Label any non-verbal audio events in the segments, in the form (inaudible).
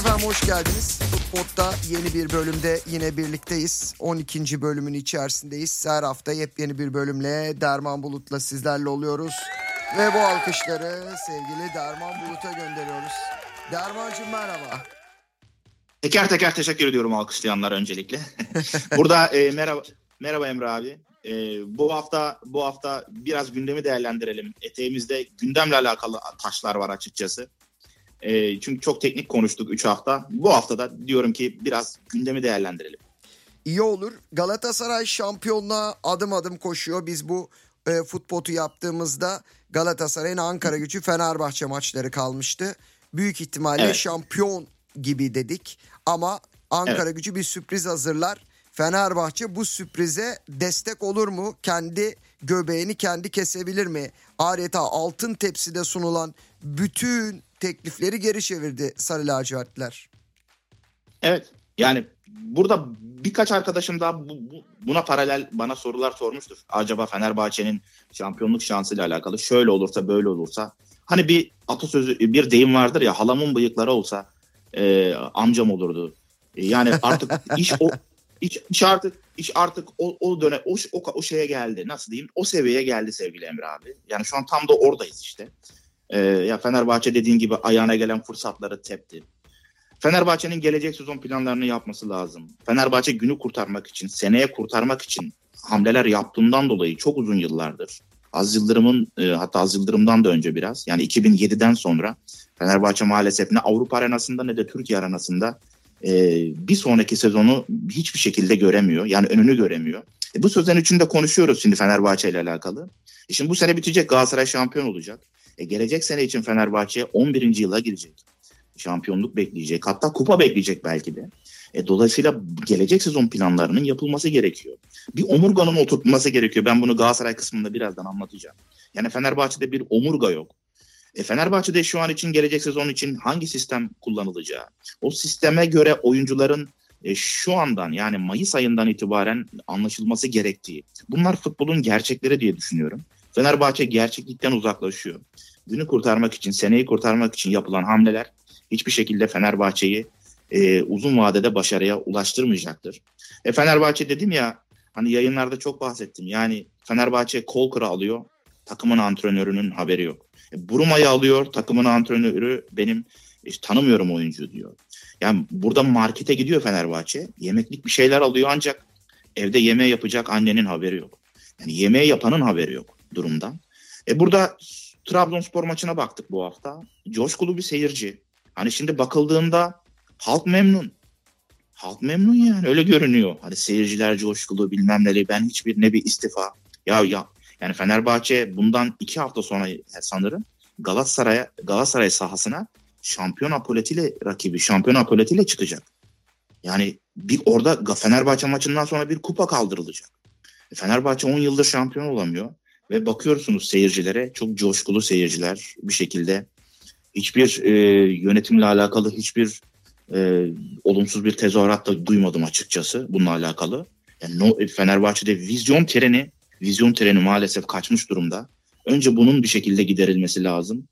efendim hoş geldiniz. Futbolda yeni bir bölümde yine birlikteyiz. 12. bölümün içerisindeyiz. Her hafta yepyeni bir bölümle Derman Bulut'la sizlerle oluyoruz. Ve bu alkışları sevgili Derman Bulut'a gönderiyoruz. Dermancığım merhaba. Teker teker teşekkür ediyorum alkışlayanlar öncelikle. (laughs) Burada e, merhaba merhaba Emre abi. E, bu hafta bu hafta biraz gündemi değerlendirelim. Eteğimizde gündemle alakalı taşlar var açıkçası. E, çünkü çok teknik konuştuk 3 hafta. Bu hafta da diyorum ki biraz gündemi değerlendirelim. İyi olur. Galatasaray şampiyonluğa adım adım koşuyor. Biz bu e, futbotu yaptığımızda Galatasaray'ın Ankara gücü Fenerbahçe maçları kalmıştı. Büyük ihtimalle evet. şampiyon gibi dedik. Ama Ankara evet. gücü bir sürpriz hazırlar. Fenerbahçe bu sürprize destek olur mu? Kendi göbeğini kendi kesebilir mi? Adeta altın tepside sunulan bütün teklifleri geri çevirdi Sarı Lacivertler. Evet yani burada birkaç arkadaşım daha bu, bu, buna paralel bana sorular sormuştur. Acaba Fenerbahçe'nin şampiyonluk şansıyla alakalı şöyle olursa böyle olursa. Hani bir atasözü bir deyim vardır ya halamın bıyıkları olsa e, amcam olurdu. E, yani artık (laughs) iş o iş, iş artık iş artık o, o dönem o, o, o şeye geldi. Nasıl diyeyim? O seviyeye geldi sevgili Emre abi. Yani şu an tam da oradayız işte. Ee, ya Fenerbahçe dediğin gibi ayağına gelen fırsatları tepti. Fenerbahçe'nin gelecek sezon planlarını yapması lazım. Fenerbahçe günü kurtarmak için, seneye kurtarmak için hamleler yaptığından dolayı çok uzun yıllardır Az Yıldırım'ın e, hatta Az Yıldırım'dan da önce biraz yani 2007'den sonra Fenerbahçe maalesef ne Avrupa arenasında ne de Türkiye arenasında e, bir sonraki sezonu hiçbir şekilde göremiyor. Yani önünü göremiyor. E, bu sözden içinde konuşuyoruz şimdi Fenerbahçe ile alakalı. E şimdi bu sene bitecek Galatasaray şampiyon olacak. E, gelecek sene için Fenerbahçe 11. yıla girecek. Şampiyonluk bekleyecek. Hatta kupa bekleyecek belki de. E, dolayısıyla gelecek sezon planlarının yapılması gerekiyor. Bir omurganın oturtulması gerekiyor. Ben bunu Galatasaray kısmında birazdan anlatacağım. Yani Fenerbahçe'de bir omurga yok. E, Fenerbahçe'de şu an için gelecek sezon için hangi sistem kullanılacağı, o sisteme göre oyuncuların e, şu andan yani Mayıs ayından itibaren anlaşılması gerektiği. Bunlar futbolun gerçekleri diye düşünüyorum. Fenerbahçe gerçeklikten uzaklaşıyor. Günü kurtarmak için, seneyi kurtarmak için yapılan hamleler hiçbir şekilde Fenerbahçe'yi e, uzun vadede başarıya ulaştırmayacaktır. E, Fenerbahçe dedim ya hani yayınlarda çok bahsettim. Yani Fenerbahçe kol kıra alıyor. Takımın antrenörünün haberi yok. E, Buruma'yı alıyor. Takımın antrenörü benim işte, tanımıyorum oyuncu diyor. Yani burada markete gidiyor Fenerbahçe. Yemeklik bir şeyler alıyor ancak evde yemeği yapacak annenin haberi yok. Yani yemeği yapanın haberi yok durumdan. E burada Trabzonspor maçına baktık bu hafta. Coşkulu bir seyirci. Hani şimdi bakıldığında halk memnun. Halk memnun yani öyle görünüyor. Hani seyirciler coşkulu bilmem neleri ben hiçbir ne bir istifa. Ya ya yani Fenerbahçe bundan iki hafta sonra sanırım Galatasaray Galatasaray sahasına şampiyon apoletiyle rakibi şampiyon apoletiyle çıkacak. Yani bir orada Fenerbahçe maçından sonra bir kupa kaldırılacak. Fenerbahçe 10 yıldır şampiyon olamıyor ve bakıyorsunuz seyircilere çok coşkulu seyirciler bir şekilde hiçbir e, yönetimle alakalı hiçbir e, olumsuz bir tezahürat da duymadım açıkçası bununla alakalı. Yani no, Fenerbahçe'de vizyon treni vizyon treni maalesef kaçmış durumda. Önce bunun bir şekilde giderilmesi lazım.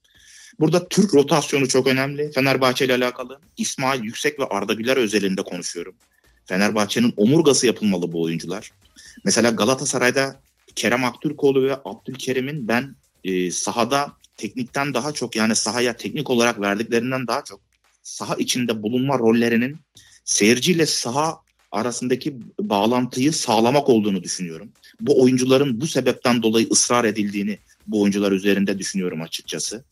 Burada Türk rotasyonu çok önemli. Fenerbahçe ile alakalı. İsmail Yüksek ve Arda Güler özelinde konuşuyorum. Fenerbahçe'nin omurgası yapılmalı bu oyuncular. Mesela Galatasaray'da Kerem Aktürkoğlu ve Abdülkerim'in ben e, sahada teknikten daha çok yani sahaya teknik olarak verdiklerinden daha çok saha içinde bulunma rollerinin seyirciyle saha arasındaki bağlantıyı sağlamak olduğunu düşünüyorum. Bu oyuncuların bu sebepten dolayı ısrar edildiğini bu oyuncular üzerinde düşünüyorum açıkçası.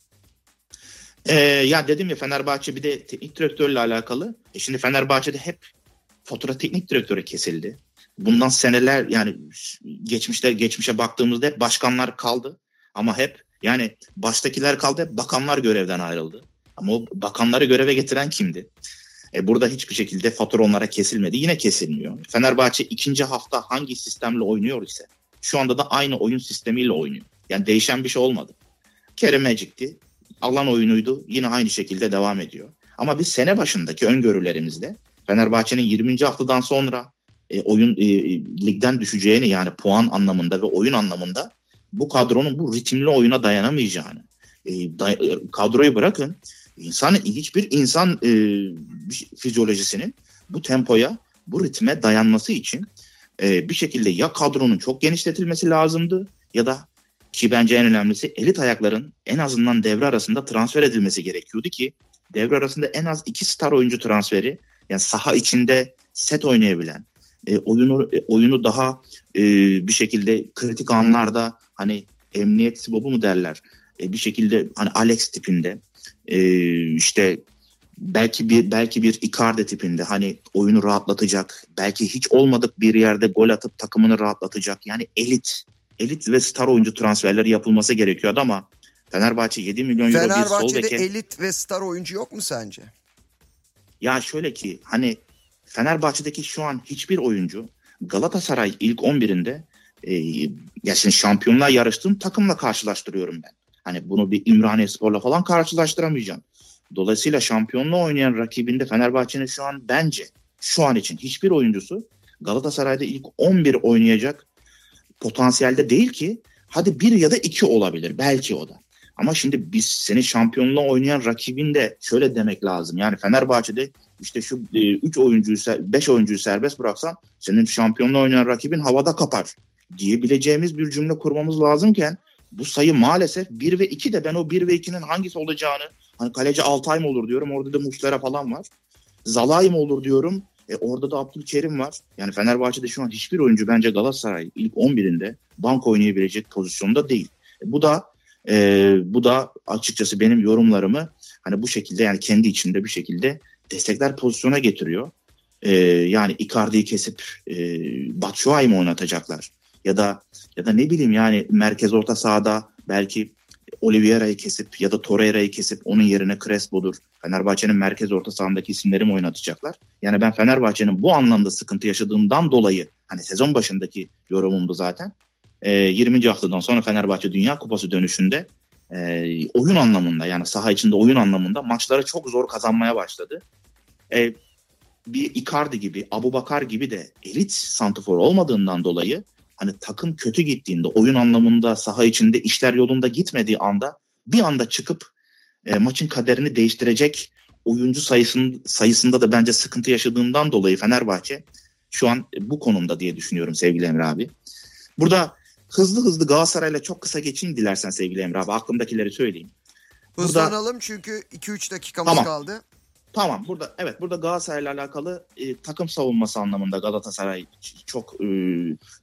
Ee, ya dedim ya Fenerbahçe bir de teknik direktörle alakalı. E şimdi Fenerbahçe'de hep fatura teknik direktörü kesildi. Bundan seneler yani geçmişte geçmişe baktığımızda hep başkanlar kaldı. Ama hep yani baştakiler kaldı hep bakanlar görevden ayrıldı. Ama o bakanları göreve getiren kimdi? E, burada hiçbir şekilde fatura onlara kesilmedi. Yine kesilmiyor. Fenerbahçe ikinci hafta hangi sistemle oynuyor ise şu anda da aynı oyun sistemiyle oynuyor. Yani değişen bir şey olmadı. Kerem Magic'ti. Alan oyunuydu. Yine aynı şekilde devam ediyor. Ama biz sene başındaki öngörülerimizde Fenerbahçe'nin 20. haftadan sonra e, oyun e, ligden düşeceğini yani puan anlamında ve oyun anlamında bu kadronun bu ritimli oyuna dayanamayacağını e, day, e, kadroyu bırakın insan hiçbir insan e, fizyolojisinin bu tempoya, bu ritme dayanması için e, bir şekilde ya kadronun çok genişletilmesi lazımdı ya da ki bence en önemlisi elit ayakların en azından devre arasında transfer edilmesi gerekiyordu ki devre arasında en az iki star oyuncu transferi yani saha içinde set oynayabilen e, oyunu e, oyunu daha e, bir şekilde kritik anlarda hani emniyet sibobu mu derler e, bir şekilde hani Alex tipinde e, işte belki bir belki bir Icardi tipinde hani oyunu rahatlatacak belki hiç olmadık bir yerde gol atıp takımını rahatlatacak yani elit elit ve star oyuncu transferleri yapılması gerekiyordu ama Fenerbahçe 7 milyon euro bir sol beke. elit ve star oyuncu yok mu sence? Ya şöyle ki hani Fenerbahçe'deki şu an hiçbir oyuncu Galatasaray ilk 11'inde e, ya şimdi şampiyonlar yarıştığım takımla karşılaştırıyorum ben. Hani bunu bir İmraniye Spor'la falan karşılaştıramayacağım. Dolayısıyla şampiyonluğu oynayan rakibinde Fenerbahçe'nin şu an bence şu an için hiçbir oyuncusu Galatasaray'da ilk 11 oynayacak potansiyelde değil ki hadi bir ya da iki olabilir belki o da. Ama şimdi biz seni şampiyonluğa oynayan rakibin de şöyle demek lazım. Yani Fenerbahçe'de işte şu 3 e, oyuncuyu 5 oyuncuyu serbest bıraksan senin şampiyonluğa oynayan rakibin havada kapar diyebileceğimiz bir cümle kurmamız lazımken bu sayı maalesef 1 ve 2 de ben o 1 ve 2'nin hangisi olacağını hani kaleci Altay mı olur diyorum orada da Muşlera falan var. Zalay mı olur diyorum e, orada da Abdülkerim var. Yani Fenerbahçe'de şu an hiçbir oyuncu bence Galatasaray ilk 11'inde bank oynayabilecek pozisyonda değil. E, bu da e, bu da açıkçası benim yorumlarımı hani bu şekilde yani kendi içinde bir şekilde destekler pozisyona getiriyor. E, yani Icardi'yi kesip e, Batshuayi mi oynatacaklar? Ya da ya da ne bileyim yani merkez orta sahada belki Oliveira'yı kesip ya da Torreira'yı kesip onun yerine Crespo'dur. Fenerbahçe'nin merkez orta sahandaki isimleri mi oynatacaklar? Yani ben Fenerbahçe'nin bu anlamda sıkıntı yaşadığından dolayı hani sezon başındaki yorumumdu zaten. E, 20. haftadan sonra Fenerbahçe Dünya Kupası dönüşünde e, oyun anlamında yani saha içinde oyun anlamında maçları çok zor kazanmaya başladı. E, bir Icardi gibi, Abu Bakar gibi de elit santifor olmadığından dolayı hani takım kötü gittiğinde, oyun anlamında saha içinde işler yolunda gitmediği anda bir anda çıkıp e, maçın kaderini değiştirecek oyuncu sayısın, sayısında da bence sıkıntı yaşadığından dolayı Fenerbahçe şu an bu konumda diye düşünüyorum sevgili Emre abi. Burada hızlı hızlı Galatasaray'la çok kısa geçeyim dilersen sevgili Emre abi. Aklımdakileri söyleyeyim. Hızlanalım çünkü 2-3 dakikamız tamam. kaldı. Tamam burada evet burada Galatasaray'la alakalı e, takım savunması anlamında Galatasaray çok e,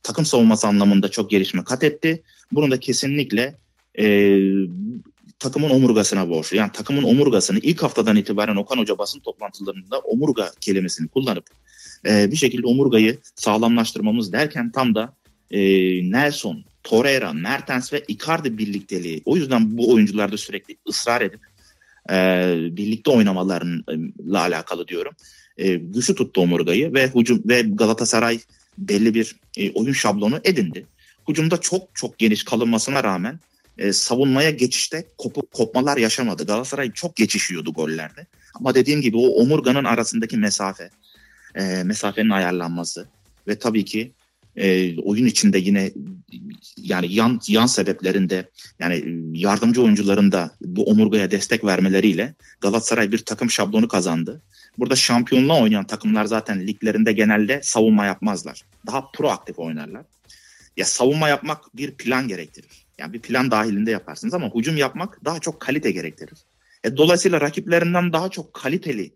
takım savunması anlamında çok gelişme kat etti. Bunu da kesinlikle e, takımın omurgasına borçlu. Yani takımın omurgasını ilk haftadan itibaren Okan Hoca basın toplantılarında omurga kelimesini kullanıp e, bir şekilde omurgayı sağlamlaştırmamız derken tam da e, Nelson, Torreira, Mertens ve Icardi birlikteliği. O yüzden bu oyuncularda sürekli ısrar edip e, birlikte oynamalarıyla alakalı diyorum. E, güçlü tuttu omurgayı ve hücum ve Galatasaray belli bir e, oyun şablonu edindi. Hücumda çok çok geniş kalınmasına rağmen e, savunmaya geçişte kopu, kopmalar yaşamadı. Galatasaray çok geçişiyordu gollerde. Ama dediğim gibi o omurganın arasındaki mesafe, e, mesafenin ayarlanması ve tabii ki e, oyun içinde yine yani yan yan sebeplerinde yani yardımcı oyuncuların da bu omurgaya destek vermeleriyle Galatasaray bir takım şablonu kazandı. Burada şampiyonluğa oynayan takımlar zaten liglerinde genelde savunma yapmazlar. Daha proaktif oynarlar. Ya savunma yapmak bir plan gerektirir. Yani bir plan dahilinde yaparsınız ama hücum yapmak daha çok kalite gerektirir. E, dolayısıyla rakiplerinden daha çok kaliteli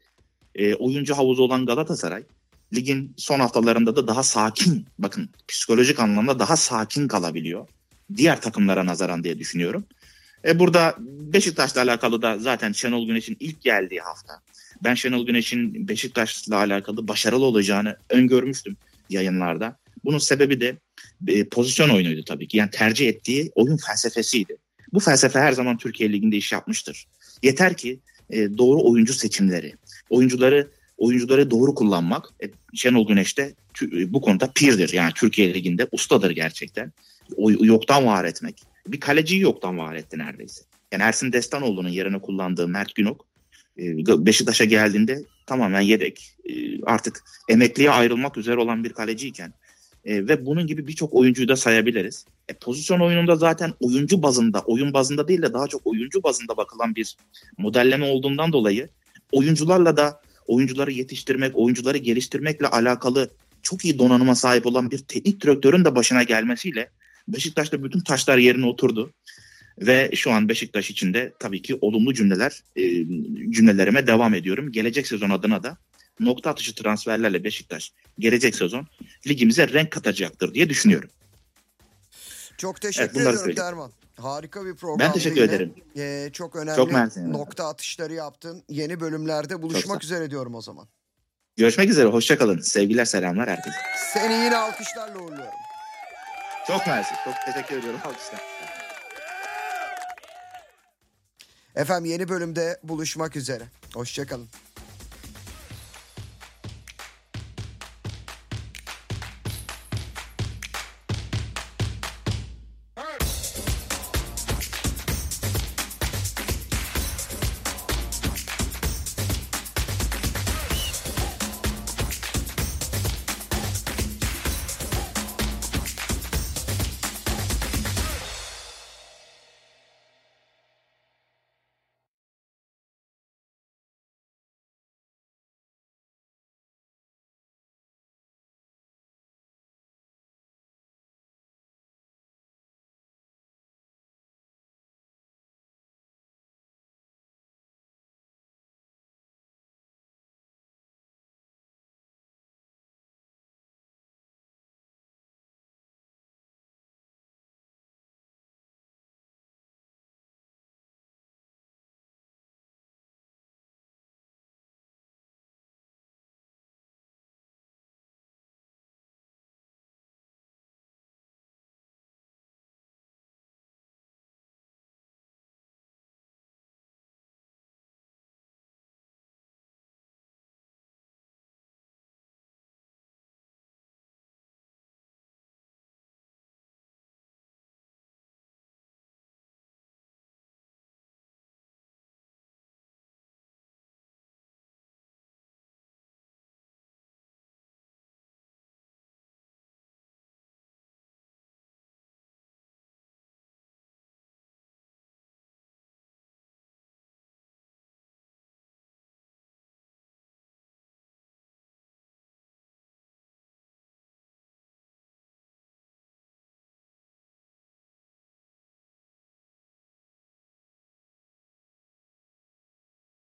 e, oyuncu havuzu olan Galatasaray ligin son haftalarında da daha sakin bakın psikolojik anlamda daha sakin kalabiliyor. Diğer takımlara nazaran diye düşünüyorum. E burada Beşiktaş'la alakalı da zaten Şenol Güneş'in ilk geldiği hafta. Ben Şenol Güneş'in Beşiktaş'la alakalı başarılı olacağını öngörmüştüm yayınlarda. Bunun sebebi de e, pozisyon oyunuydu tabii ki. Yani tercih ettiği oyun felsefesiydi. Bu felsefe her zaman Türkiye Ligi'nde iş yapmıştır. Yeter ki e, doğru oyuncu seçimleri, oyuncuları oyuncuları doğru kullanmak. E, Şenol Güneş de e, bu konuda pirdir. Yani Türkiye Ligi'nde ustadır gerçekten. O, yoktan var etmek. Bir kaleciyi yoktan var etti neredeyse. Yani Ersin Destanoğlu'nun yerine kullandığı Mert Günok e, Beşiktaş'a geldiğinde tamamen yedek. E, artık emekliye ayrılmak üzere olan bir kaleciyken ve bunun gibi birçok oyuncuyu da sayabiliriz. E, pozisyon oyununda zaten oyuncu bazında, oyun bazında değil de daha çok oyuncu bazında bakılan bir modelleme olduğundan dolayı oyuncularla da oyuncuları yetiştirmek, oyuncuları geliştirmekle alakalı çok iyi donanıma sahip olan bir teknik direktörün de başına gelmesiyle Beşiktaş'ta bütün taşlar yerine oturdu. Ve şu an Beşiktaş için de tabii ki olumlu cümleler e, cümlelerime devam ediyorum. Gelecek sezon adına da nokta atışı transferlerle Beşiktaş gelecek sezon ligimize renk katacaktır diye düşünüyorum. Çok teşekkür ediyorum söyleyeyim. Derman. Harika bir program. Ben teşekkür ederim. Ee, çok önemli Çok nokta atışları yaptın. Yeni bölümlerde buluşmak üzere diyorum o zaman. Görüşmek üzere. Hoşçakalın. Sevgiler, selamlar herkese. Seni yine alkışlarla uğurluyorum. Çok mersi. Çok teşekkür ediyorum. Alkışlar. Efendim yeni bölümde buluşmak üzere. Hoşçakalın.